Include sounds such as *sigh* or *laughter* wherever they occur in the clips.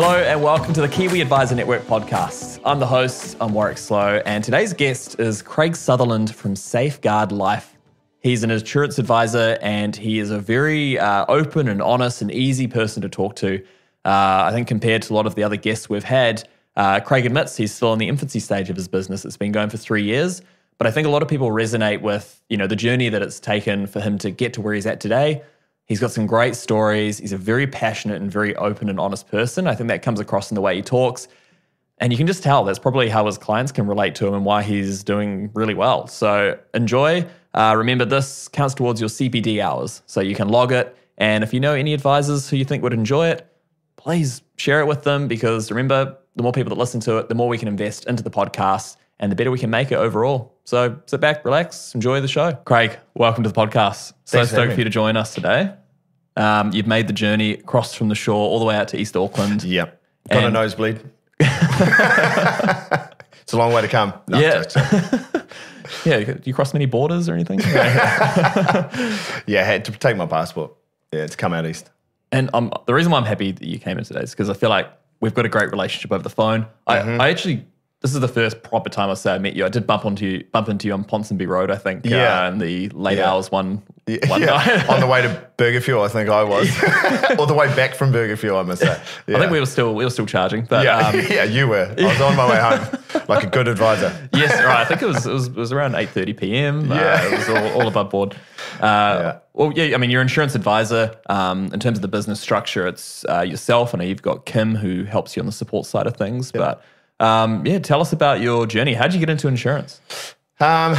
Hello and welcome to the Kiwi Advisor Network podcast. I'm the host, I'm Warwick Slow, and today's guest is Craig Sutherland from Safeguard Life. He's an insurance advisor and he is a very uh, open and honest and easy person to talk to. Uh, I think compared to a lot of the other guests we've had, uh, Craig admits he's still in the infancy stage of his business. It's been going for three years, but I think a lot of people resonate with you know the journey that it's taken for him to get to where he's at today. He's got some great stories. He's a very passionate and very open and honest person. I think that comes across in the way he talks. And you can just tell that's probably how his clients can relate to him and why he's doing really well. So enjoy. Uh, remember, this counts towards your CPD hours. So you can log it. And if you know any advisors who you think would enjoy it, please share it with them because remember, the more people that listen to it, the more we can invest into the podcast and the better we can make it overall. So sit back, relax, enjoy the show. Craig, welcome to the podcast. So Thanks stoked for you to join us today. Um, you've made the journey across from the shore all the way out to East Auckland. Yep. Got a nosebleed. *laughs* it's a long way to come. No, Yeah. *laughs* Yeah, do you cross many borders or anything? *laughs* yeah, I had to take my passport. Yeah, to come out east. and um, the reason why I'm happy that you came in today is because I feel like we've got a great relationship over the phone. I, Mm-hmm. I actually, this is the first proper time I say I met you. I did bump onto you, bump into you on Ponsonby Road, I think, Yeah. uh, in the late Yeah. hours one, yeah. night. *laughs* On the way to Burger Fuel, I think I was. *laughs* *laughs* or the way back from Burger Fuel, I must say. Yeah. I think we were still we were still charging, but yeah, um, yeah, you were. I was on my way home, like a good advisor. yes, right. I think it was it was, it was around eight thirty p.m. Yeah. uh, it was all, all above board. Uh, Well, yeah. I mean, you're insurance advisor. Um, in terms of the business structure, it's uh, yourself. I know you've got Kim who helps you on the support side of things. But um, yeah, tell us about your journey. How did you get into insurance? Um,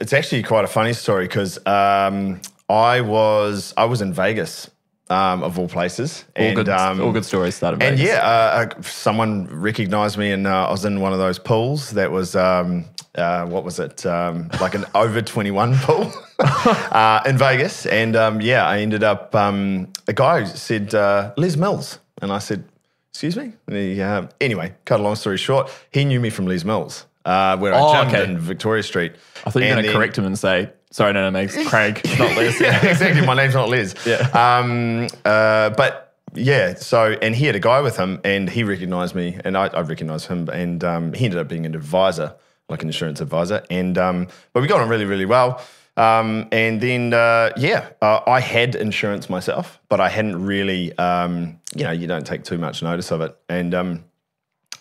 it's actually quite a funny story because um, I was I was in Vegas, um, of all places, All and good, um, all good stories started. And yeah, uh, uh, someone recognized me, and uh, I was in one of those pools that was, um, uh, what was it, um, like an *laughs* over 21 pool *laughs* *laughs* uh, in Vegas. And um, yeah, I ended up, um, a guy said, uh, Les Mills. And I said, excuse me? He, anyway, cut a long story short, he knew me from Les Mills, uh, where Oh, I gymmed okay. in Victoria Street. I thought you were going to correct him and say, "Sorry, no, no, Megs, Craig, *laughs* not Les." yeah, exactly. My name's not Liz. Yeah. Um, uh, but yeah, so, and he had a guy with him and he recognized me and I, I recognized him and um, he ended up being an advisor, like an insurance advisor. And, um, but we got on really, really well. Um, and then, uh, yeah, uh, I had insurance myself, but I hadn't really, um, you know, you don't take too much notice of it. And um,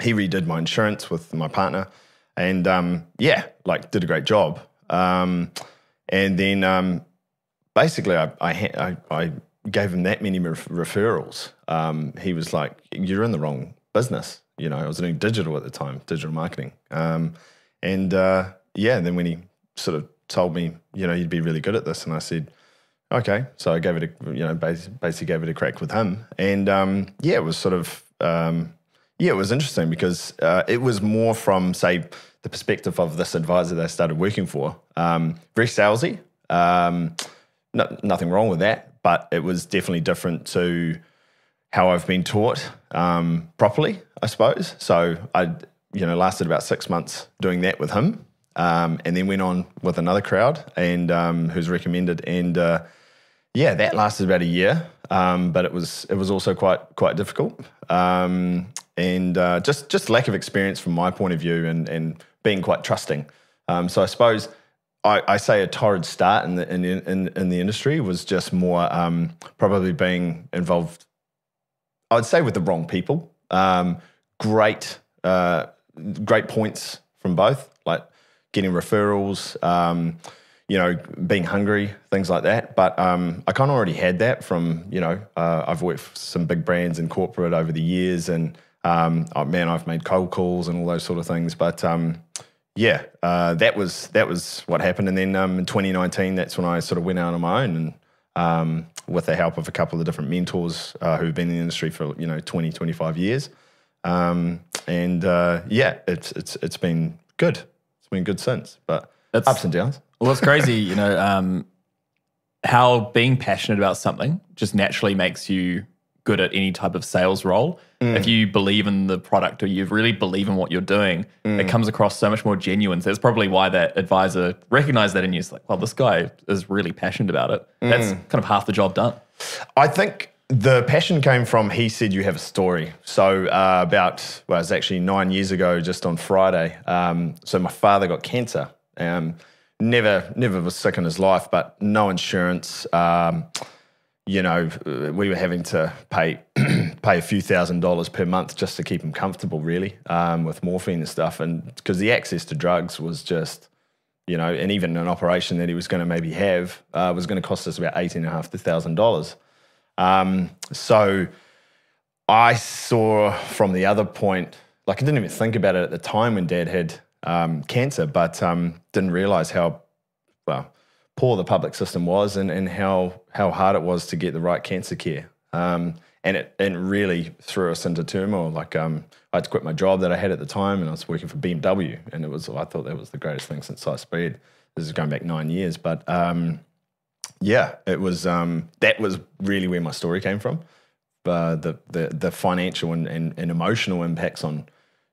he redid my insurance with my partner and um, yeah, like did a great job. Um, and then um, basically, I, I, I, gave him that many ref- referrals. Um, he was like, "You're in the wrong business." You know, I was doing digital at the time, digital marketing. Um, and uh, yeah, and then when he sort of told me, you know, you'd be really good at this, and I said, okay. So I gave it a, you know, basically gave it a crack with him, and um, yeah, it was sort of. Yeah, it was interesting because uh, it was more from, say, the perspective of this advisor that I started working for. Um, very salesy. Um, no, nothing wrong with that, but it was definitely different to how I've been taught um, properly, I suppose. So I, you know, lasted about six months doing that with him, um, and then went on with another crowd and um, who's recommended, and uh, yeah, that lasted about a year, um, but it was it was also quite quite difficult, um, and uh, just just lack of experience from my point of view, and and being quite trusting. Um, so I suppose I, I say a torrid start in the in, in, in the industry was just more um, probably being involved. I'd say with the wrong people. Um, great uh, great points from both, like getting referrals. Um, you know, being hungry, things like that. But um, I kind of already had that from, you know, uh, I've worked for some big brands in corporate over the years, and um, oh, man, I've made cold calls and all those sort of things. But um, yeah, uh, that was that was what happened. And then um, in 2019, that's when I sort of went out on my own and um, with the help of a couple of different mentors uh, who've been in the industry for you know 20, 25 years. Um, and uh, yeah, it's it's it's been good. It's been good since, but That's- ups and downs. Well, it's crazy, you know, um, how being passionate about something just naturally makes you good at any type of sales role. If you believe in the product or you really believe in what you're doing, it comes across so much more genuine. So that's probably why that advisor recognized that in you. It's like, well, this guy is really passionate about it. That's kind of half the job done. I think The passion came from he said you have a story. So uh, about well, it was actually nine years ago, just on Friday. Um, so my father got cancer. Um, never, never was sick in his life, but no insurance. Um, you know, we were having to pay *clears throat* pay a few thousand dollars per month just to keep him comfortable, really, um, with morphine and stuff, and because the access to drugs was just you know, and even an operation that he was going to maybe have uh, was going to cost us about eighteen and a half thousand dollars. Um, so I saw from the other point, like I didn't even think about it at the time when Dad had um, cancer, but um, didn't realize how well poor the public system was and, and how how hard it was to get the right cancer care. Um, and it and really threw us into turmoil. Like um, I had to quit my job that I had at the time, and I was working for BMW, and it was I thought that was the greatest thing since sliced bread. This is going back nine years, but um, yeah, it was um, that was really where my story came from. Uh, the the the financial and, and, and, emotional impacts on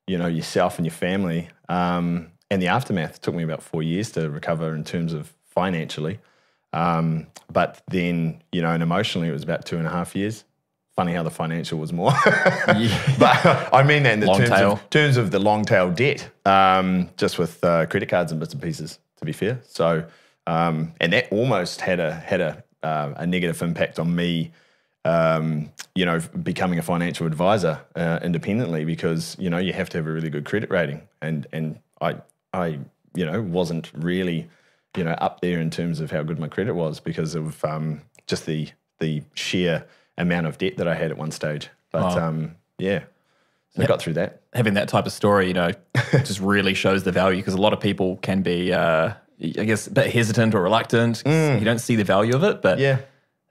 you know yourself and your family, um, and the aftermath it took me about four years to recover in terms of financially. Um, but then you know, and emotionally, it was about two and a half years. Funny how the financial was more, *laughs* yeah. but I mean that in the terms of, terms of, the long tail debt, um, just with uh, credit cards and bits and pieces. To be fair, so um, and that almost had a had a uh, a negative impact on me. Um, you know, becoming a financial advisor uh, independently because you know you have to have a really good credit rating, and and I I you know wasn't really you know up there in terms of how good my credit was because of um, just the the sheer amount of debt that I had at one stage. But um, yeah, so I got through that. Having that type of story, you know, *laughs* just really shows the value because a lot of people can be uh, I guess, a bit hesitant or reluctant. Mm. You don't see the value of it, but yeah.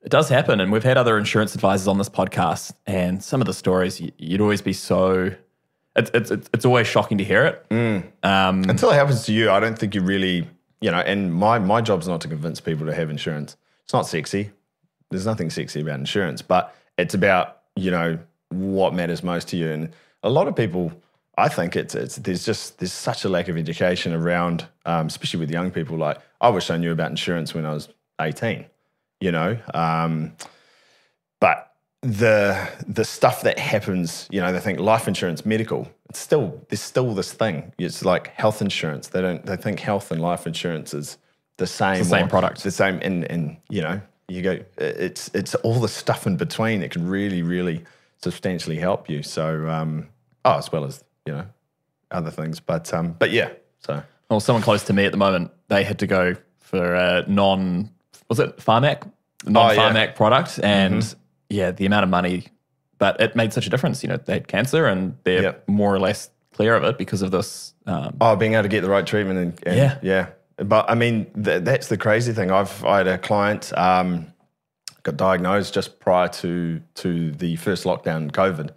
It does happen. And we've had other insurance advisors on this podcast, and some of the stories, you'd always be so. It's, it's, it's always shocking to hear it. Mm. Um, Until it happens to you, I don't think you really, you know, and my, my job's not to convince people to have insurance. It's not sexy. There's nothing sexy about insurance, but it's about, you know, what matters most to you. And a lot of people, I think it's, it's there's just there's such a lack of education around, um, especially with young people. Like I wish I knew about insurance when I was 18, you know. Um, but the the stuff that happens, you know, they think life insurance, medical. It's still there's still this thing. It's like health insurance. They don't they think health and life insurance is the same, the same product, the same. And and you know, you go. It's it's all the stuff in between that can really really substantially help you. So um, oh, as well as you know, other things. But um, but yeah, so. Well, someone close to me at the moment, they had to go for a non, was it Pharmac? Non Pharmac oh, yeah. product. And mm-hmm. Yeah, the amount of money, but it made such a difference. You know, they had cancer and they're yep. more or less clear of it because of this. Um, oh, being able to get the right treatment. And, and yeah. Yeah. But I mean, th- that's the crazy thing. I've I had a client um, got diagnosed just prior to to the first lockdown, COVID,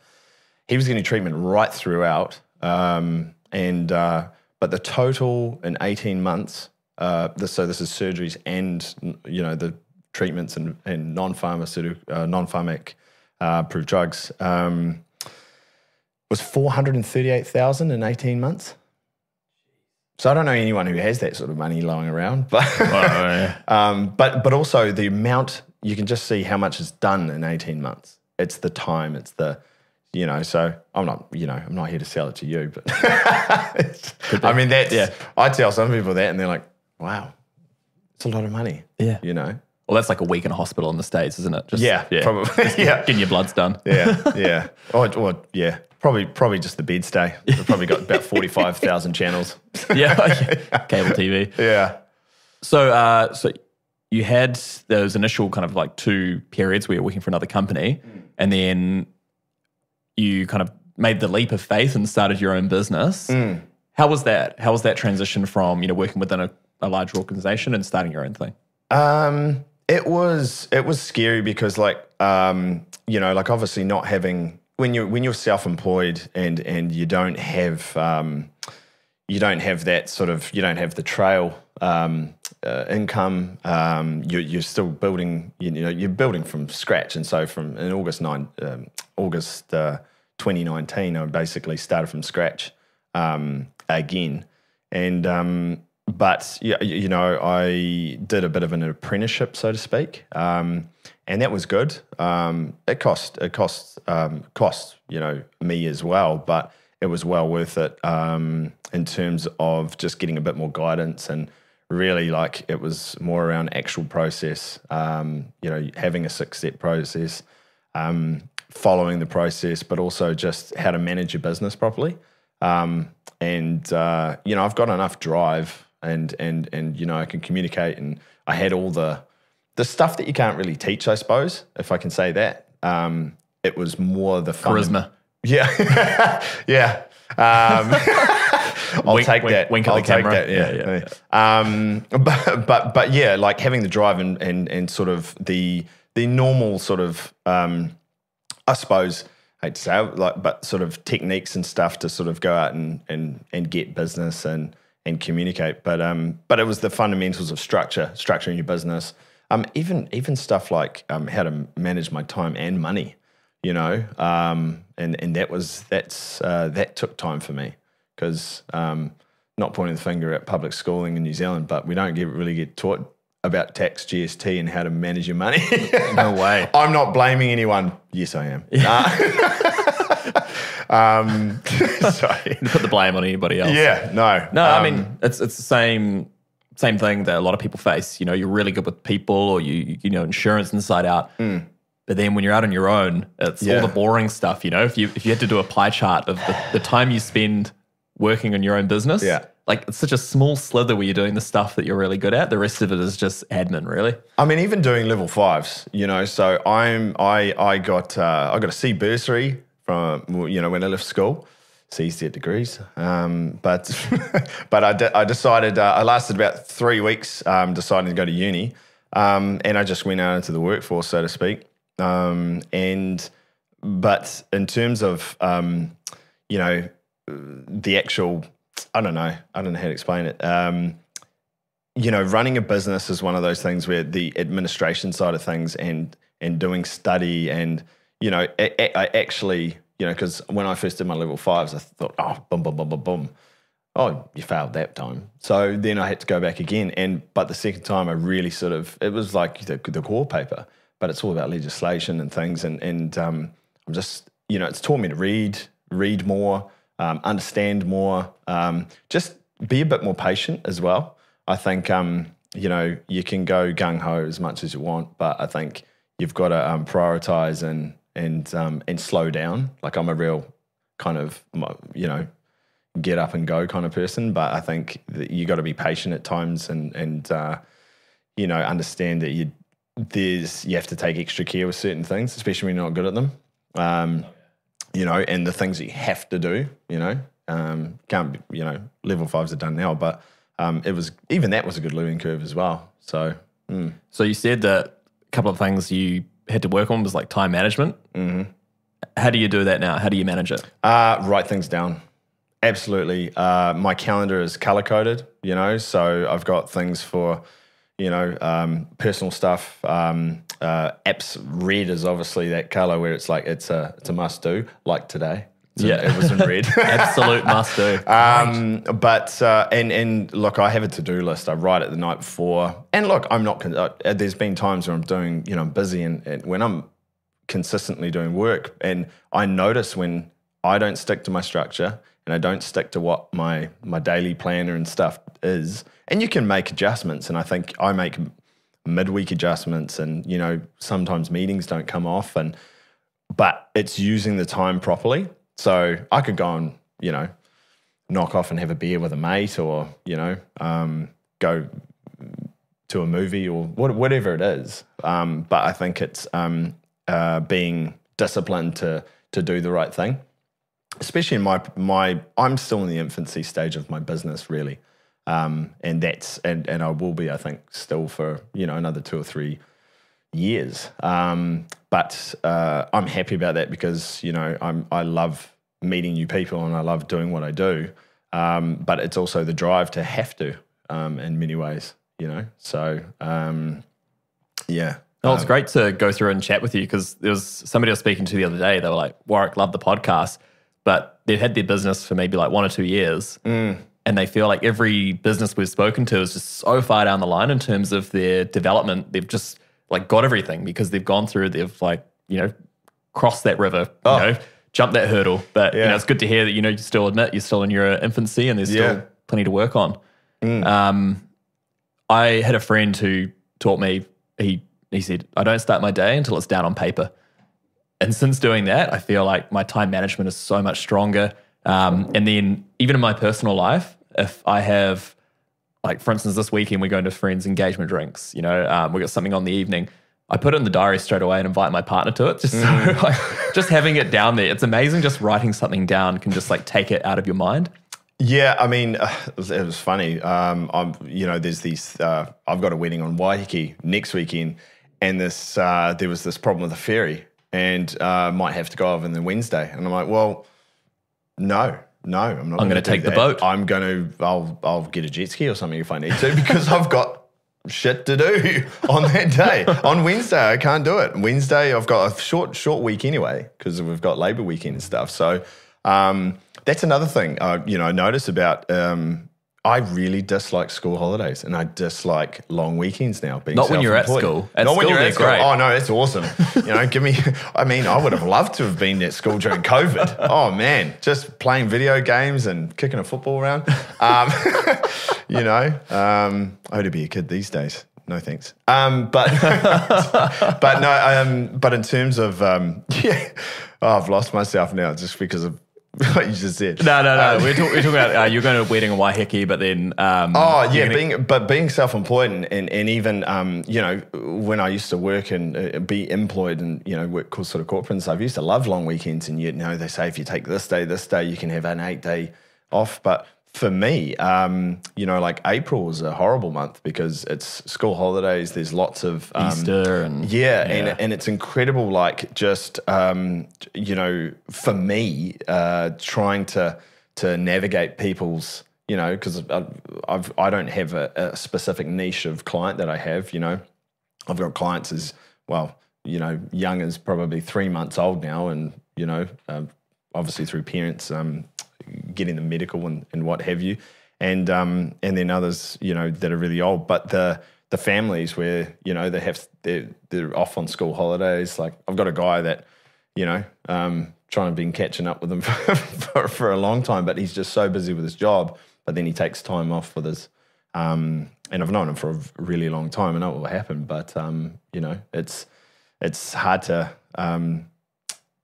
he was getting treatment right throughout, um, and uh, but the total in eighteen months. Uh, this, so this is surgeries and you know the treatments and, and non-pharmaceutical, uh, non-pharmac uh, approved drugs um, was four hundred and thirty-eight thousand in eighteen months. So I don't know anyone who has that sort of money lying around, *laughs* but oh, yeah. um, but but also the amount you can just see how much is done in eighteen months. It's the time, it's the you know, so I'm not, you know, I'm not here to sell it to you, but *laughs* I mean, that's, yeah. I tell some people that and they're like, wow, it's a lot of money. Yeah. You know? Well, that's like a week in a hospital in the States, isn't it? Just, yeah, yeah. Probably. *laughs* *laughs* yeah. Getting your bloods done. yeah. *laughs* Yeah. Or, or, yeah. Probably, probably just the bed stay. They've probably got about 45,000 channels. yeah, Cable TV. Yeah. So, uh, so you had those initial kind of like two periods where you're working for another company, mm. and then you kind of made the leap of faith and started your own business. Mm. How was that? How was that transition from you know working within a, a large organization and starting your own thing? Um, it was it was scary because like um, you know like obviously not having when you when you're self employed and and you don't have um, you don't have that sort of you don't have the trail um, uh, income. Um, you're, you're, still building. You know, you're building from scratch. And so, from in August nine, um, August uh, 2019, I basically started from scratch um, again. And um, but yeah, you know, I did a bit of an apprenticeship, so to speak, um, and that was good. Um, it cost it cost um, cost you know me as well, but it was well worth it um, in terms of just getting a bit more guidance and really like it was more around actual process. Um, you know, having a six step process, um, following the process, but also just how to manage your business properly. Um, and uh, you know, I've got enough drive, and and and you know, I can communicate, and I had all the the stuff that you can't really teach, I suppose, if I can say that. Um, it was more the fun Charisma. yeah, *laughs* yeah. Um, *laughs* I'll Wink- take wink- that. wink at I'll the camera. that. Yeah, Yeah, yeah. Um, but, but but yeah, like having the drive and and and sort of the the normal sort of um, I suppose I hate to say it, like, but sort of techniques and stuff to sort of go out and and and get business and and communicate. But um, but it was the fundamentals of structure, structuring your business. Um, even even stuff like um, how to manage my time and money. You know, um, and and that was that's uh, that took time for me because um, not pointing the finger at public schooling in New Zealand, but we don't get really get taught about tax, GST, and how to manage your money. No way. *laughs* I'm not blaming anyone. Yes, I am. *laughs* *laughs* um, *laughs* sorry. *laughs* Put the blame on anybody else. Yeah, no. No, I Um, mean it's it's the same same thing that a lot of people face. You know, you're really good with people, or you you know insurance inside out. But then when you're out on your own, it's Mm. Yeah. all the boring stuff. You know, if you if you had to do a pie chart of the, the time you spend working on your own business, Yeah. like it's such a small slither where you're doing the stuff that you're really good at. The rest of it is just admin, really. I mean, even doing level fives, you know. So I'm I I got uh, I got a C bursary from you know when I left school, get degrees. Um, but *laughs* but I, de- I decided uh, I lasted about three weeks um, deciding to go to uni, um, and I just went out into the workforce, so to speak. Um, and but in terms of um, you know the actual, I don't know, I don't know how to explain it. Um, you know, running a business is one of those things where the administration side of things and and doing study and you know, I, I actually, you know, because when I first did my level fives, I thought, oh, boom, boom, boom, boom, boom. Oh, you failed that time. So then I had to go back again. And but the second time, I really sort of it was like the, the core paper, but it's all about legislation and things. And and um, I'm just, you know, it's taught me to read, read more, um, understand more, um, just be a bit more patient as well. I think, um, you know, you can go gung ho as much as you want, but I think you've got to um, prioritize and and um, and slow down. Like I'm a real kind of you know get up and go kind of person, but I think that you got to be patient at times and and uh, you know understand that you there's you have to take extra care with certain things, especially when you're not good at them. Um, you know, and the things that you have to do. You know, um, can't be, you know level fives are done now, but um, it was even that was a good learning curve as well. So mm, So you said that a couple of things you had to work on was like time management. Mm-hmm. How do you do that now? How do you manage it? Uh, write things down. Absolutely. Uh, my calendar is color coded, you know, so I've got things for, you know, um, personal stuff. Um, uh, apps red is obviously that color where it's like it's a it's a must do. Like today, It's Yeah. it was in red. Absolute must do. Um, but uh, and and look, I have a to do list. I write it the night before. And look, I'm not. Uh, there's been times where I'm doing, you know, I'm busy, and, and when I'm consistently doing work, and I notice when I don't stick to my structure and I don't stick to what my my daily planner and stuff is. And you can make adjustments, and I think I make midweek adjustments, and you know, sometimes meetings don't come off, and but it's using the time properly. So I could go and you know knock off and have a beer with a mate, or you know, um, go to a movie or what, whatever it is. Um, but I think it's um, uh, being disciplined to to do the right thing, especially in my my. I'm still in the infancy stage of my business, really, um, and that's and and I will be, I think, still for you know another two or three years. Um, but uh, I'm happy about that because you know I'm I love meeting new people and I love doing what I do. Um, but it's also the drive to have to um, in many ways, you know. So um, yeah, No, it's great to go through and chat with you because there was somebody I was speaking to the other day. They were like, Warwick, love the podcast, but they've had their business for maybe like one or two years. Mm. and they feel like every business we've spoken to is just so far down the line in terms of their development. They've just like got everything because they've gone through. They've like you know crossed that river. Oh. You know, jumped that hurdle. But you know, it's good to hear that you know you still admit you're still in your infancy and there's still Yeah. Mm. plenty to work on. Um, I had a friend who taught me. He he said, "I don't start my day until it's down on paper." And since doing that, I feel like my time management is so much stronger. Um, and then even in my personal life, if I have, like for instance, this weekend we're going to friends' engagement drinks. You know, um, we got something on the evening. I put it in the diary straight away and invite my partner to it. Just so, *laughs* like, just having it down there. It's amazing. Just writing something down can just like take it out of your mind. Yeah, I mean, uh, *sighs* it, was, it was funny. Um, I'm, you know, there's these. Uh, I've got a wedding on Waiheke next weekend, and this uh, there was this problem with the ferry, and uh, might have to go over on the Wednesday. And I'm like, well, no, no, I'm not. I'm gonna gonna take do the boat. I'm going to. I'll I'll get a jet ski or something if I need to *laughs* because I've got shit to do *laughs* on that day. on Wednesday, I can't do it. Wednesday, I've got a short short week anyway because we've got Labor weekend and stuff. So um, that's another thing. Uh, you know, I notice about. Um, I really dislike school holidays, and I dislike long weekends now. Being Not when you're at school. At Not when you're at school. great. Oh no, that's awesome. you know, give me. I mean, I would have loved to have been at school during COVID. Oh man, just playing video games and kicking a football around. Um, *laughs* you know, um, I would be a kid these days. No thanks. Um, but *laughs* but no. Um, but in terms of um, *laughs* yeah, oh, I've lost myself now just because of *laughs* what you just said. No, no, no. Um, we're, talk, we're talking about uh, you're going to a wedding in Waiheke, but then um, Oh yeah, gonna- being but being self-employed and, and, and even um, you know when I used to work and uh, be employed and you know work sort of corporate and stuff, I used to love long weekends and you know they say if you take this day, this day, you can have an eight day off. But for me, um, you know, like April is a horrible month because it's school holidays. There's lots of um, Easter and yeah, and and it's incredible. Like just um, you know, for me, uh, trying to to navigate people's, you know, because I've I don't have a, a specific niche of client that I have. You know, I've got clients as well. You know, young as probably three months old now, and you know, um, obviously through parents um, getting the medical and, and what have you, and um, and then others, you know, that are really old. But the the families where you know they have they're, they're off on school holidays. Like I've got a guy that you know um, trying to been catching up with him for, *laughs* for, for a long time, but he's just so busy with his job. But then he takes time off with his um, and I've known him for a really long time. I know what will happen, but um, you know, it's it's hard to um,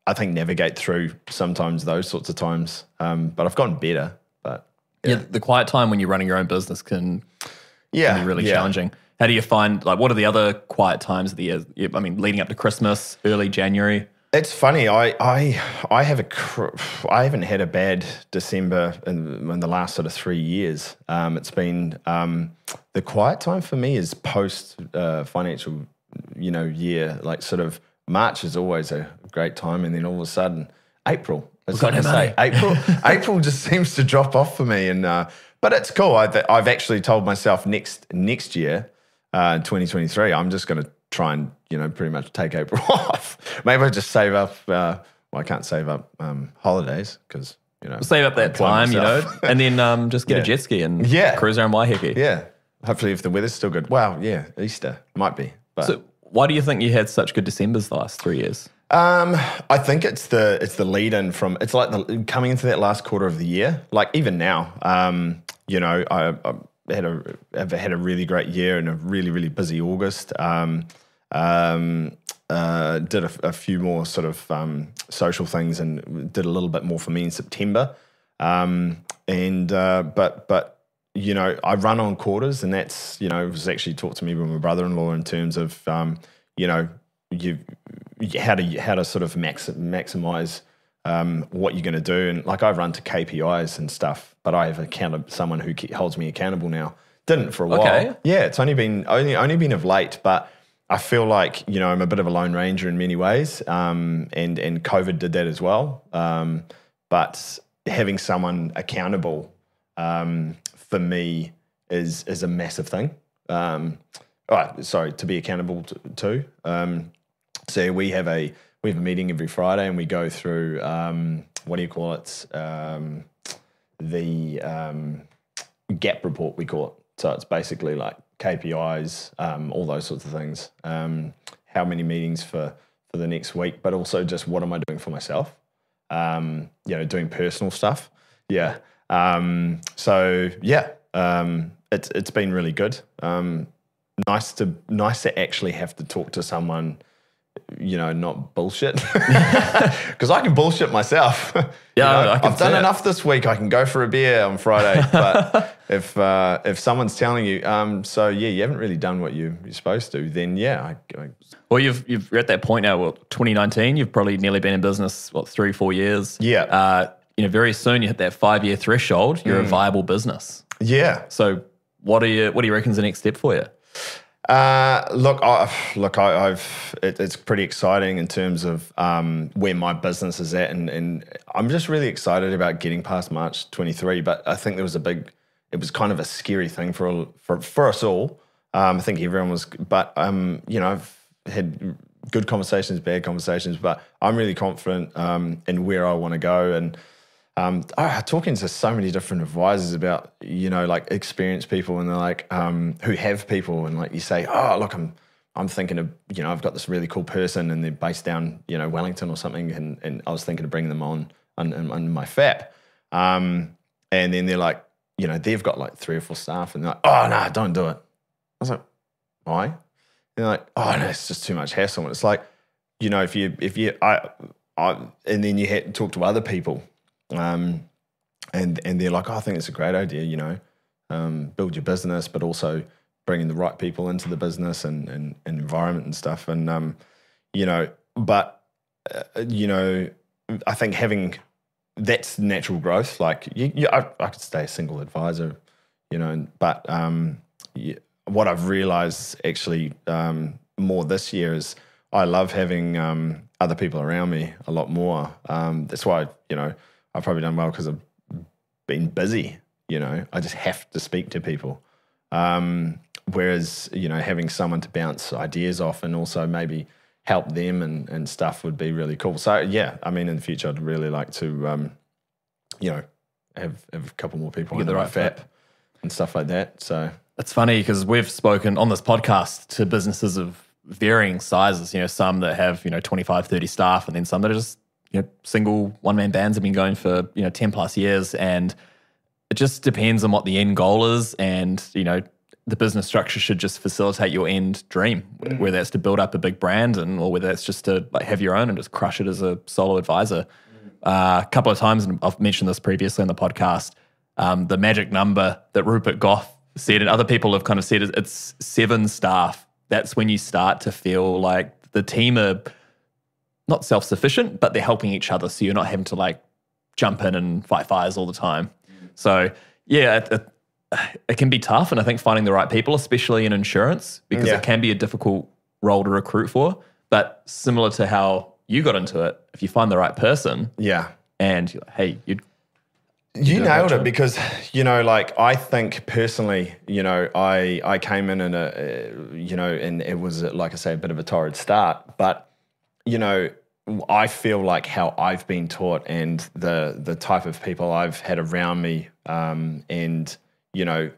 I think navigate through sometimes those sorts of times. Um, but I've gotten better. But yeah, the quiet time when you're running your own business can yeah, be really yeah. challenging. How do you find like what are the other quiet times of the year? I mean, leading up to Christmas, early January. It's funny. I I I have a cr- I haven't had a bad December in, in the last sort of three years. Um, it's been um, the quiet time for me is post uh, financial, you know, year. Like sort of March is always a great time, and then all of a sudden April. Got like I say, *laughs* April *laughs* April just seems to drop off for me, and uh, but it's cool. I, I've actually told myself next next year, uh, 2023, I'm just going to try and you know pretty much take April *laughs* off. Maybe I just save up. Uh, well, I can't save up um, holidays because you know Save up that time, you know, and then um, just get Yeah. a jet ski and Yeah. cruise around Waiheke. yeah. Hopefully, if the weather's still good. Wow, yeah, Easter might be. But So, why do you think you had such good December's the last three years? Um, I think it's the it's the lead in from it's like the coming into that last quarter of the year. Like even now, um, you know, I, I had a I've had a really great year and a really really busy August. Um, um, uh, did a, a few more sort of um, social things and did a little bit more for me in September. Um, and uh, but but you know, I run on quarters, and that's you know was actually talked to me by my brother-in-law in terms of um, you know you how to how to sort of max, maximize um, what you're going to do, and like I run to KPIs and stuff, but I have account someone who holds me accountable now. Didn't for a while. Okay. Yeah, it's only been only only been of late, but I feel like you know I'm a bit of a lone ranger in many ways, um, and and COVID did that as well. Um, but having someone accountable um, for me is is a massive thing. Um, sorry to be accountable to. to. Um, so we have a we have a meeting every Friday, and we go through um, what do you call it? Um, the um, gap report we call it. So it's basically like KPIs, um, all those sorts of things. Um, how many meetings for for the next week, but also just what am I doing for myself? Um, you know, doing personal stuff. Yeah. Um, so yeah, um, it's it's been really good. Um, nice to nice to actually have to talk to someone you know, not bullshit. *laughs* Because I can bullshit myself. *laughs* Yeah, You know, I can I've done it. enough this week. I can go for a beer on Friday. But *laughs* if uh, if someone's telling you, um, so yeah, you haven't really done what you, you're supposed to, then yeah, I, I, Well, you've you've you're at that point now. Well, 2019, you've probably nearly been in business what three, four years. Yeah. Uh, you know, very soon you hit that five year threshold. You're a viable business. yeah. So, what are you? What do you reckon is the next step for you? Uh, look, I, look, I, I've it, it's pretty exciting in terms of um, where my business is at, and, and I'm just really excited about getting past March 23. But I think there was a big, it was kind of a scary thing for for for us all. Um, I think everyone was, but um, you know, I've had good conversations, bad conversations, but I'm really confident um, in where I want to go and um, ah, talking to so many different advisors about you know like experienced people and they're like um, who have people and like you say oh look I'm I'm thinking of you know I've got this really cool person and they're based down you know Wellington or something and, and I was thinking of bringing them on on, on, on my FAP um, and then they're like you know they've got like three or four staff and they're like oh no don't do it. I was like why? And they're like oh no it's just too much hassle. And it's like you know if you if you I, I and then you had to talk to other people um, and and they're like, oh, I think it's a great idea, you know, um, build your business, but also bringing the right people into the business and and, and environment and stuff, and um, you know, but uh, you know, I think having that's natural growth. Like, you, you, I, I could stay a single advisor, you know, but um, you, what I've realized actually um, more this year is I love having um, other people around me a lot more. Um, that's why you know I've probably done well because I've been busy. You know, I just have to speak to people. Um, whereas you know having someone to bounce ideas off and also maybe help them and, and stuff would be really cool. So yeah, I mean in the future I'd really like to um, you know have have a couple more people Get the right FAP and stuff like that. So It's funny because we've spoken on this podcast to businesses of varying sizes, you know, some that have, you know, 25, 30 staff, and then some that are just, you know, single one man bands have been going for, you know, 10 plus years. And it just depends on what the end goal is. And, you know, the business structure should just facilitate your end dream, wh- whether that's to build up a big brand and or whether that's just to like have your own and just crush it as a solo advisor. Uh, a couple of times, and I've mentioned this previously on the podcast, um, the magic number that Rupert Goff said, and other people have kind of said, is it's seven staff. That's when you start to feel like the team are not self sufficient, but they're helping each other. So you're not having to like jump in and fight fires all the time. So yeah, it, it, it can be tough. And I think finding the right people, especially in insurance, because Yeah. it can be a difficult role to recruit for. But similar to how you got into it, if you find the right person yeah, and like, hey, you'd You did a great nailed it because you know, like I think personally, you know, I I came in and a, uh, you know, and it was like I say, a bit of a torrid start, but you know, I feel like how I've been taught and the the type of people I've had around me, um, and you know,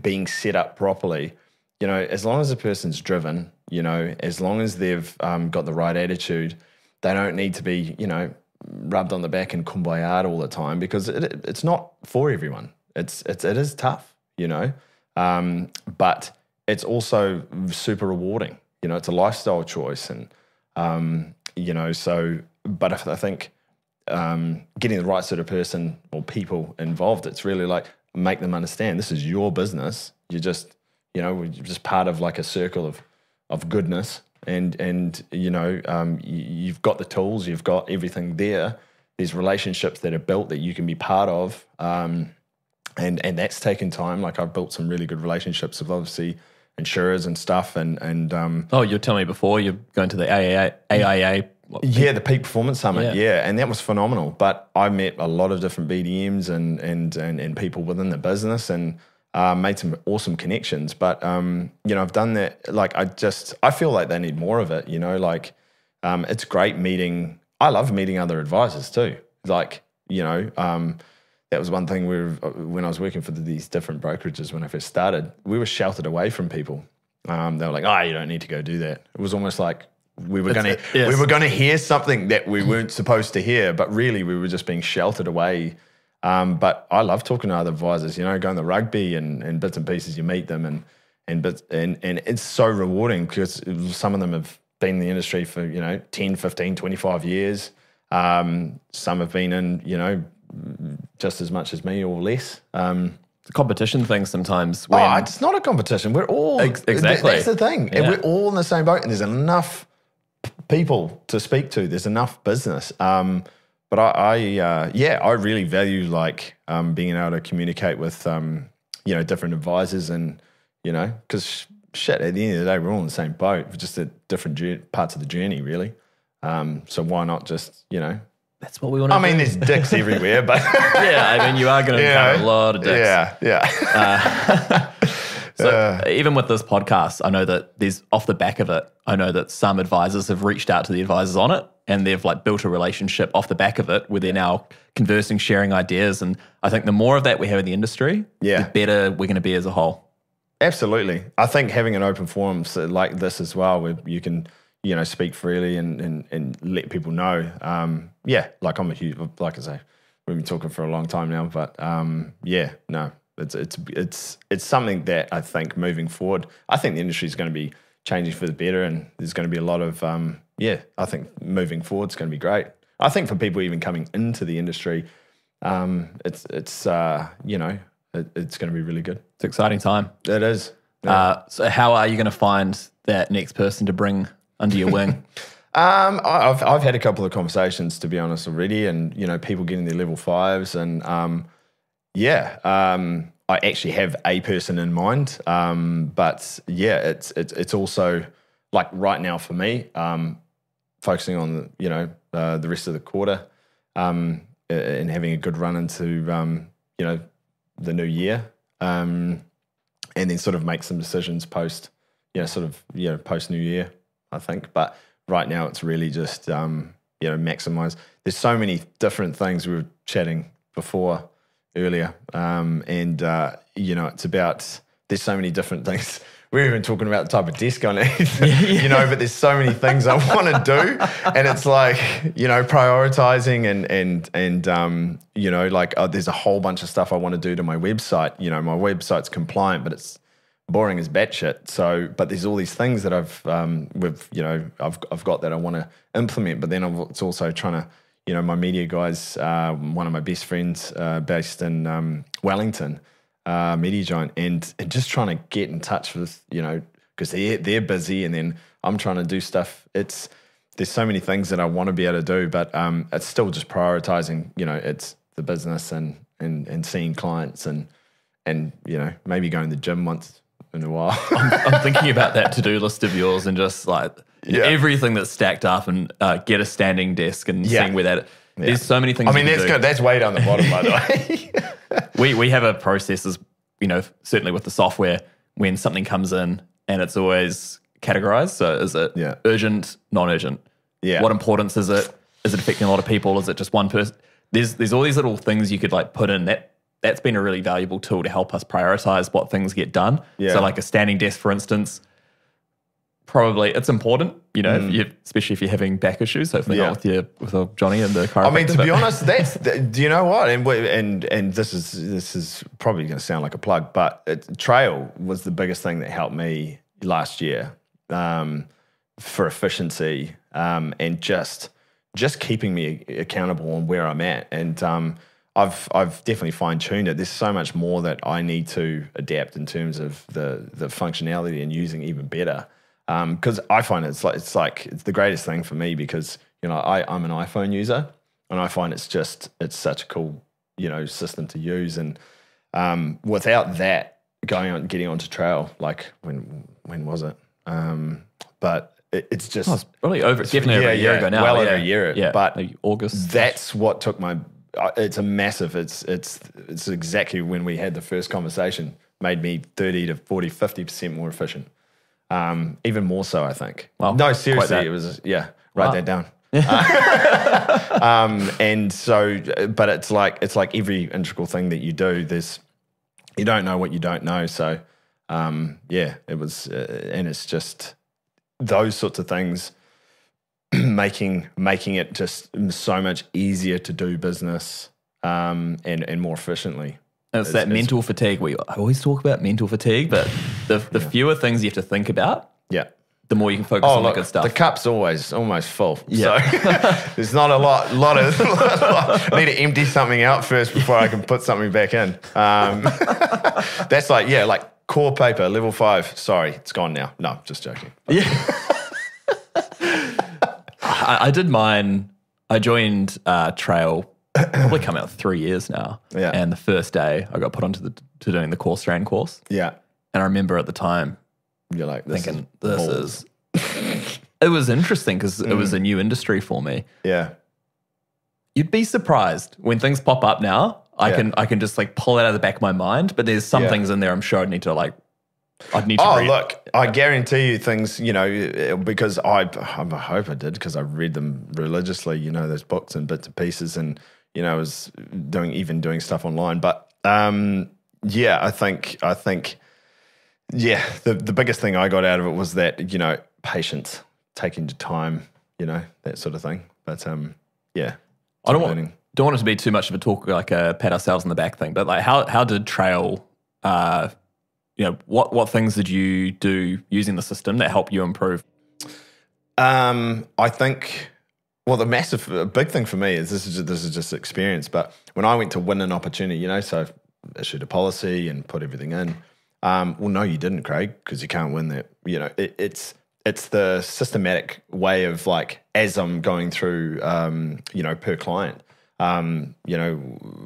being set up properly, you know, as long as a person's driven, you know, as long as they've um, got the right attitude, they don't need to be, you know, rubbed on the back and kumbaya all the time because it, it- it's not for everyone. It's it's it is tough, you know, um, but it's also super rewarding. You know, it's a lifestyle choice, and um, you know, so. But if, I think um, getting the right sort of person or people involved, it's really like make them understand this is your business. You're just, you know, you're just part of like a circle of of goodness, and and you know, um, you, you've got the tools, you've got everything there. There's relationships that are built that you can be part of, um, and and that's taken time. Like I've built some really good relationships with obviously insurers and stuff, and and um, Oh, you were telling me before you're going to the AIA, AIA. yeah, the Peak Performance Summit. Yeah. Yeah. and that was phenomenal. But I met a lot of different BDMs and and and, and people within the business and uh, made some awesome connections. But um, you know, I've done that. Like, I just I feel like they need more of it. You know, like um, it's great meeting. I love meeting other advisors too. Like, you know, um, that was one thing we were, when I was working for these different brokerages when I first started, we were sheltered away from people. Um, they were like, "Oh, you don't need to go do that." It was almost like we were going to yes. we were going to hear something that we weren't supposed to hear, but really we were just being sheltered away. Um, but I love talking to other advisors. You know, going to rugby and, and bits and pieces, you meet them and and bits and and it's so rewarding because some of them have been in the industry for you know 10, 15, 25 years. Um, some have been in you know just as much as me or less. Um, competition thing sometimes when oh, it's not a competition. We're all Ex- exactly. That's the thing, Yeah. we're all in the same boat. And there's enough people to speak to. There's enough business. Um, but I, I uh, yeah, I really value like um, being able to communicate with um, you know different advisors and you know because shit at the end of the day we're all in the same boat, we're just at different parts of the journey, really. Um, so why not just you know? That's what we want to I mean, do. there's dicks *laughs* everywhere, but *laughs* yeah, I mean, you are going *laughs* to you encounter a lot of dicks. Yeah, yeah. Uh, so even with this podcast, I know that there's off the back of it, I know that some advisors have reached out to the advisors on it and they've like built a relationship off the back of it where they're now conversing, sharing ideas. And I think the more of that we have in the industry, Yeah. the better we're going to be as a whole. Absolutely. I think having an open forum like this as well, where you can, you know, speak freely and and, and let people know. Um, yeah, like I'm a huge, like I say, we've been talking for a long time now, but um, yeah, no, it's it's it's it's something that I think moving forward, I think the industry is going to be changing for the better, and there's going to be a lot of um, yeah, I think moving forward is going to be great. I think for people even coming into the industry, um, it's it's uh, you know, it, it's going to be really good. It's an exciting time. It is. Uh, so how are you going to find that next person to bring under your wing? *laughs* Um, I've I've had a couple of conversations to be honest already, and you know people getting their level fives, and um, yeah, um, I actually have a person in mind, um, but yeah, it's it's it's also like right now for me, um, focusing on the, you know uh, the rest of the quarter, um, and having a good run into you know the new year, and then sort of make some decisions post, you know, sort of you know post New Year, I think. But right now, it's really just um, you know maximize. There's so many different things we were chatting before earlier, um, and uh, you know, it's about there's so many different things. *laughs* We're even talking about the type of desk I need, *laughs* you know, but there's so many things I *laughs* want to do, and it's like you know, prioritizing and and and um, you know, like uh, there's a whole bunch of stuff I want to do to my website. You know, my website's compliant, but it's boring as batshit. So, but there's all these things that I've um, with you know I've I've got that I want to implement, but then I'm, it's also trying to you know my media guys. Uh, one of my best friends uh, based in um, Wellington, uh, Media Giant, and, and just trying to get in touch with you know because they they're busy, and then I'm trying to do stuff. It's there's so many things that I want to be able to do, but um, it's still just prioritizing. You know, it's the business and and and seeing clients and and you know maybe going to the gym once in a while. *laughs* I'm thinking about that to do list of yours and just like Yeah. everything that's stacked up and uh, get a standing desk and Yeah. seeing where that. There's so many things. I mean, that's good. That's way down the bottom, by the way. *laughs* We we have a process as you know, certainly with the software, when something comes in and it's always categorized. So is it Yeah. urgent, non-urgent? Yeah. What importance is it? Is it affecting a lot of people? Is it just one person? There's there's all these little things you could like put in that that's been a really valuable tool to help us prioritize what things get done. Yeah. So like a standing desk, for instance, probably it's important, you know, if you, especially if you're having back issues. Hopefully Mm. Yeah. not with your with old Johnny and the car. I mean, to be honest, that's th- do you know what? And and and this is this is probably going to sound like a plug, but it, trail was the biggest thing that helped me last year um, for efficiency um, and just just keeping me accountable on where I'm at. And um, I've I've definitely fine tuned it. There's so much more that I need to adapt in terms of the the functionality and using even better. Because I find it's like it's like it's the greatest thing for me because you know I I'm an iPhone user and I find it's just it's such a cool you know system to use and um, without that going on getting onto trail like when when was it um, but it, it's just Oh, it's probably over. Definitely over a year yeah, ago now. well yeah. over a year, Yeah, but August. that's what took my it's a massive it's it's it's exactly when we had the first conversation made me 30 to 40 50% more efficient um even more so i think Wow, no seriously it was yeah write Wow. that down *laughs* *laughs* um, and so, but it's like it's like every integral thing that you do. There's you don't know what you don't know. So um, yeah, it was, uh, and it's just those sorts of things *clears throat* making making it just so much easier to do business um, and and more efficiently. It's, that mental fatigue. We I always talk about mental fatigue, but the the fewer things you have to think about, Yeah. the more you can focus Oh, on look, the good stuff. the cup's always almost full. Yeah. So *laughs* *laughs* there's not a lot, lot of. *laughs* I need to empty something out first before I can put something back in. Um, that's like yeah, like core paper level five. Sorry, it's gone now. No, just joking. Yeah. I, I did mine. I joined uh, Trail probably come out three years now. Yeah. And the first day I got put onto the to doing the core strand course. Yeah, And I remember at the time you're like this thinking, is this *laughs* is it was interesting because it Mm. was a new industry for me. yeah. You'd be surprised when things pop up now. I Yeah. can I can just like pull it out of the back of my mind, but there's some Yeah. things in there I'm sure I'd need to like I'd need to Oh, read. look, I guarantee you things, you know, because I, I hope I did because I read them religiously, you know, those books and bits and pieces and, you know, I was doing, even doing stuff online. But um, yeah, I think, I think, yeah, the, the biggest thing I got out of it was that, you know, patience, taking your time, you know, that sort of thing. But um, yeah. I don't want don't want it to be too much of a talk like a pat ourselves on the back thing, but like how how did Trail uh you know, what what things did you do using the system that helped you improve? Um, I think. Well, the massive, big thing for me is this is this is just experience. But when I went to win an opportunity, you know, so I've issued a policy and put everything in. Um, well, no, you didn't, Craig, because you can't win that. You know, it, it's it's the systematic way of like as I'm going through, um, you know, per client. Um, you know,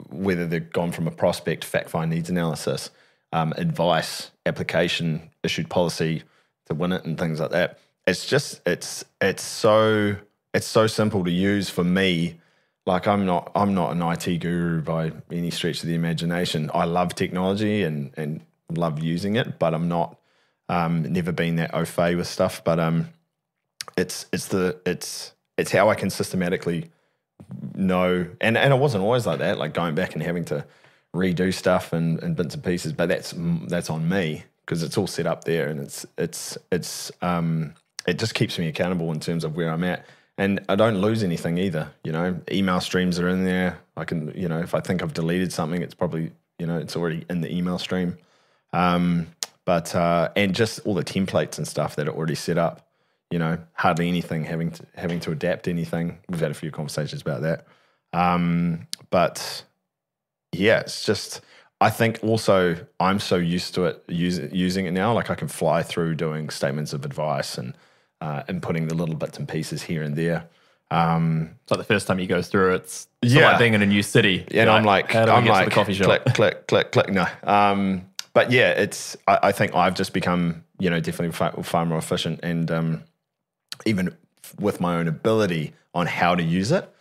whether they've gone from a prospect, fact find needs analysis, um, advice, application, issued policy to win it, and things like that. It's just it's it's so it's so simple to use for me. Like I'm not I'm not an IT guru by any stretch of the imagination. I love technology and and love using it, but I'm not um, never been that au fait with stuff. But um, it's it's the it's it's how I can systematically know and and it wasn't always like that like going back and having to redo stuff and, and bits and pieces but that's that's on me because it's all set up there and it's it's it's um it just keeps me accountable in terms of where I'm at. And I don't lose anything either you know? Email streams are in there. I can you know if I think I've deleted something it's probably you know it's already in the email stream. Um but uh and just all the templates and stuff that are already set up you know, hardly anything having to having to adapt anything. We've had a few conversations about that. Um, but yeah, it's just I think also I'm so used to it use, using it now. Like I can fly through doing statements of advice and uh, and putting the little bits and pieces here and there. Um, It's like the first time you go through it's, it's Yeah. like being in a new city. and I'm like, do I'm like, coffee shop? click, click, click, click. No, um, but yeah, it's. I, I think I've just become, you know, definitely far, far more efficient, and um, even with my own ability on how to use it.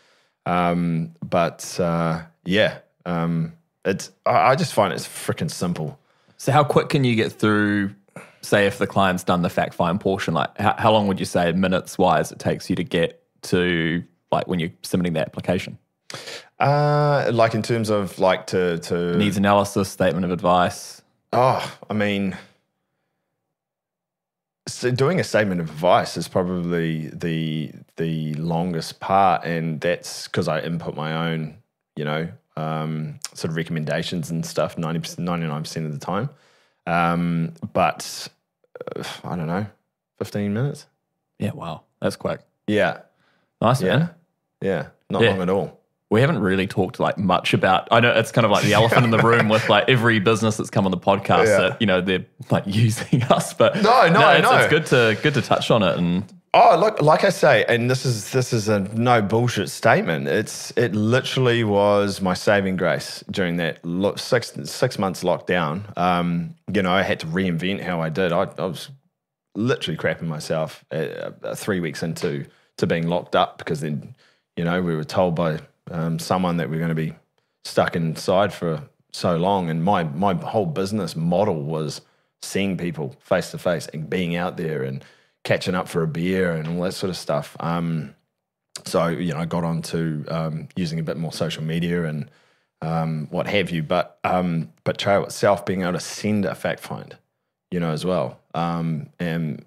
Um, but uh, yeah, um, it's. I, I just find it's freaking simple. So how quick can you get through say if the client's done the fact find portion, like how, how long would you say minutes wise it takes you to get to like when you're submitting the application? Uh, like in terms of like to to Needs analysis, statement of advice. Oh, I mean, so doing a statement of advice is probably the the longest part, and that's because I input my own, you know, um, sort of recommendations and stuff 90 99 percent of the time. Um, but uh, I don't know, fifteen minutes. Yeah, wow. That's quick. Yeah, Nice, yeah, man. yeah. Not Yeah. long at all. We haven't really talked like much about. I know it's kind of like the elephant in the room with like every business that's come on the podcast Yeah. that you know they're like *laughs* using us, but No, no, it's, no. it's good to good to touch on it and Oh, look, like I say, and this is this is a no bullshit statement. It's it literally was my saving grace during that lo- six six months lockdown. Um, you know, I had to reinvent how I did. I, I was literally crapping myself uh, uh, three weeks into to being locked up because then, you know, we were told by um, someone that we are going to be stuck inside for so long, and my my whole business model was seeing people face to face and being out there and catching up for a beer and all that sort of stuff. Um, so you know, I got on to um, using a bit more social media and um, what have you. But um, but Trail itself being able to send a fact find, you know, as well, um, and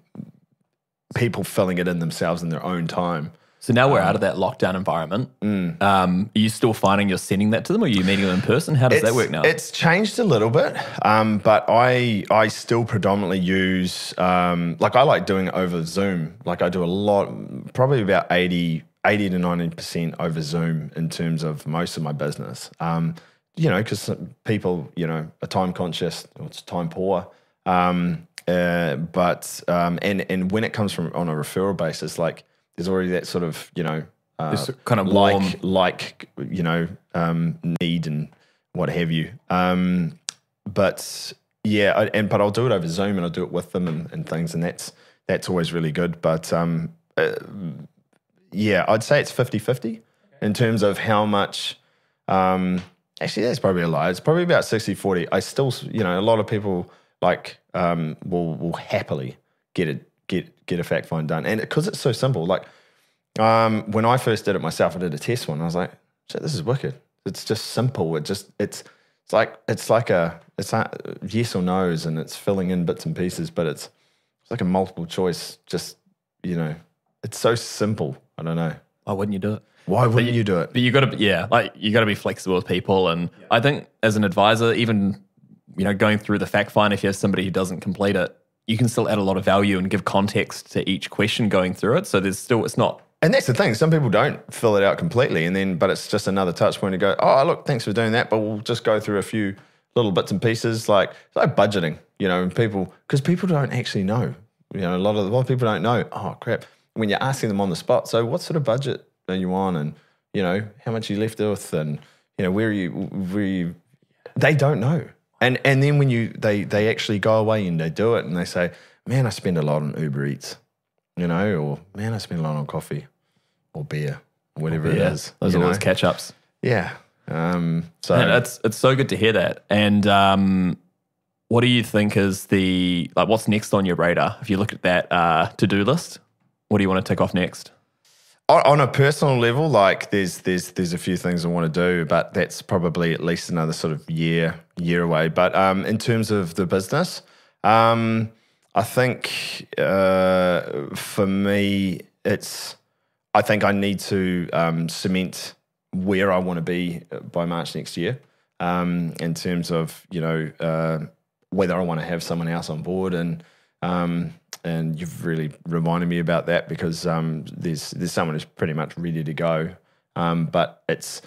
people filling it in themselves in their own time. So now we're out of that lockdown environment. Um, are you still finding you're sending that to them, or are you meeting them in person? How does that work now? It's changed a little bit, um, but I I still predominantly use um, like I like doing it over Zoom. Like I do a lot, probably about 80, 80 to ninety percent over Zoom in terms of most of my business. Um, you know, because people you know are time conscious, or it's time poor. Um, uh, but um, and and when it comes from on a referral basis, like there's already that sort of you know uh, This kind of warm- like like you know um, need and what have you. Um, but yeah, I, and but I'll do it over Zoom and I'll do it with them and, and things, and that's that's always really good. But um, uh, yeah, I'd say it's 50-50 in terms of how much. Um, actually, that's probably a lie. It's probably about 60-40. I still, you know, a lot of people like um, will will happily get it get get a fact find done, and because it's so simple, like um, when I first did it myself, I did a test one. I was like, "Shit, this is wicked." It's just simple. It just it's it's like it's like a it's like yes or no's, and it's filling in bits and pieces, but it's it's like a multiple choice. Just you know, it's so simple. I don't know Why wouldn't you do it? why wouldn't you do it? But you got to, yeah, like you got to be flexible with people. And I think as an advisor, even you know, going through the fact find, if you have somebody who doesn't complete it, you can still add a lot of value and give context to each question going through it. So there's still, it's not. And that's the thing. Some people don't fill it out completely, and then but it's just another touch point to go. Oh, look, thanks for doing that, but we'll just go through a few little bits and pieces, like like budgeting. You know, and people because people don't actually know. You know, a lot of a lot of people don't know. Oh crap! When you're asking them on the spot, so what sort of budget are you on, and you know how much you left with, and you know where you, where you. They don't know, and and then when you they they actually go away and they do it, and they say, "Man, I spend a lot on Uber Eats," you know, or "Man, I spend a lot on coffee." or beer, whatever it Yeah, is. those are know? always catch ups. Yeah. Um, so And it's it's so good to hear that. And um, what do you think is the like what's next on your radar? If you look at that uh, to do list, what do you want to tick off next? On, a personal level, like there's there's there's a few things I want to do, but that's probably at least another sort of year year away. But um, in terms of the business, um, I think uh, for me, it's I think I need to um, cement where I want to be by March next year. Um, in terms of you know uh, whether I want to have someone else on board and um, and you've really reminded me about that because um, there's there's someone who's pretty much ready to go, um, but it's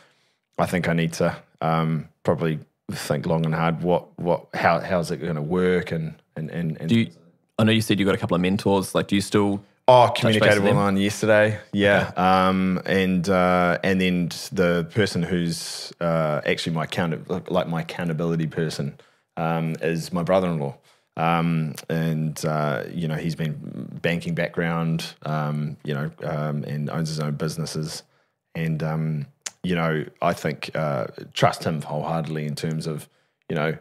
I think I need to um, probably think long and hard what what how how's it going to work and and and, and Do you? I know you said you got a couple of mentors. Like, do you still? Oh, communicated with well them? on yesterday. Yeah, um, and uh, and then the person who's uh, actually my account like my accountability person um, is my brother-in-law. Um, and uh, you know he's been banking background, um, you know, um, and owns his own businesses, and um, you know I think uh, trust him wholeheartedly in terms of you know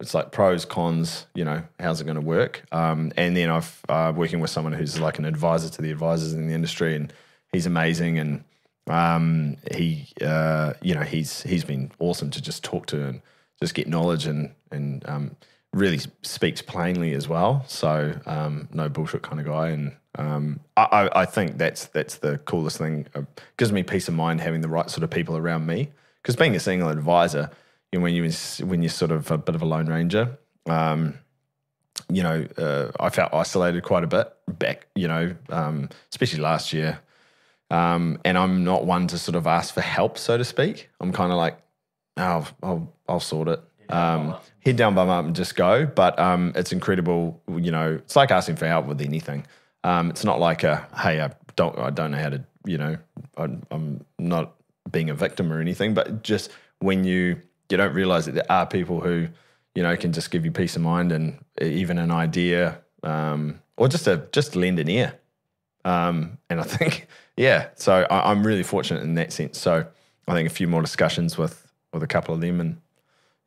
it's like pros cons you know how's it going to work? Um, and then i've uh, working with someone who's like an advisor to the advisors in the industry and he's amazing. And um, he uh, you know he's he's been awesome to just talk to and just get knowledge and and um, really speaks plainly as well so um, no bullshit kind of guy and um, I, I- think that's that's the coolest thing uh, gives me peace of mind having the right sort of people around me because being a single advisor you know, when you when you're sort of a bit of a lone ranger, um, you know, uh, I felt isolated quite a bit back, you know, um, especially last year. Um, and I'm not one to sort of ask for help, so to speak. I'm kind of like, oh, I'll, I'll sort it. Um, head down, bum up, and just go. But um, it's incredible. You know, it's like asking for help with anything. Um, it's not like a, hey, I don't, I don't know how to, you know, I'm, I'm not being a victim or anything. But just when you, you don't realize that there are people who, you know, can just give you peace of mind and even an idea, um, or just a just lend an ear. Um, and I *laughs* think, yeah, so I, I'm really fortunate in that sense. So I think a few more discussions with with a couple of them, and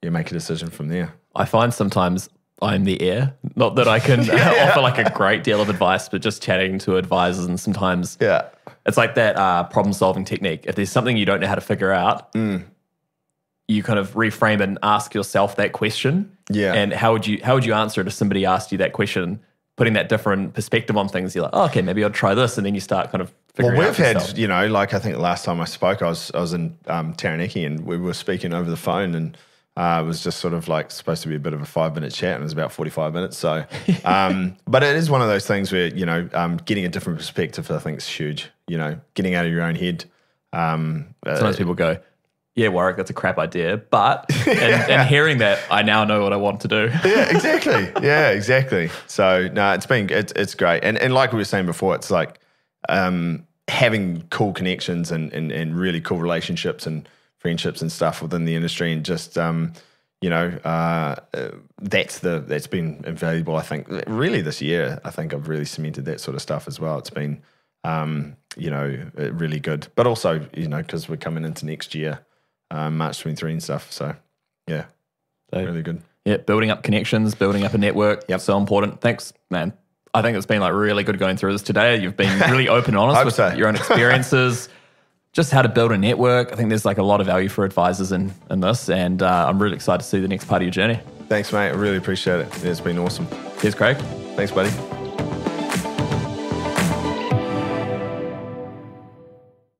you make a decision from there. I find sometimes I'm the air. Not that I can *laughs* *laughs* offer like a great deal of advice, but just chatting to advisors and sometimes Yeah. it's like that uh, problem solving technique. If there's something you don't know how to figure out, Mm. you kind of reframe and ask yourself that question. Yeah. And how would you how would you answer it if somebody asked you that question? Putting that different perspective on things, you're like, oh, okay, maybe I'll try this, and then you start kind of Well, figuring. we've out had, you know, like I think the last time I spoke, I was I was in um, Taranaki and we were speaking over the phone, and uh, it was just sort of like supposed to be a bit of a five minute chat, and it was about forty five minutes. So, um, *laughs* but it is one of those things where you know, um, getting a different perspective, I think, is huge. You know, getting out of your own head. Um, uh, Sometimes people go, "Yeah, Warwick, that's a crap idea," but *laughs* and, and hearing that, I now know what I want to do. yeah, *laughs* exactly. Yeah, exactly. So no, it's been it's it's great, and and like we were saying before, it's like um, having cool connections and, and and really cool relationships and friendships and stuff within the industry, and just um, you know uh, uh, that's the that's been invaluable. I think really this year, I think I've really cemented that sort of stuff as well. It's been um, you know uh, really good, but also you know because we're coming into next year, um, March twenty three and stuff. So yeah, So- really good. Yeah, building up connections, building up a network. Yep. So important. Thanks, man. I think it's been like really good going through this today. You've been really open and honest *laughs* with so. your own experiences, *laughs* just how to build a network. I think there's like a lot of value for advisors in, in this. And uh, I'm really excited to see the next part of your journey. Thanks, mate. I really appreciate it. It's been awesome. Cheers, Craig. Thanks, buddy.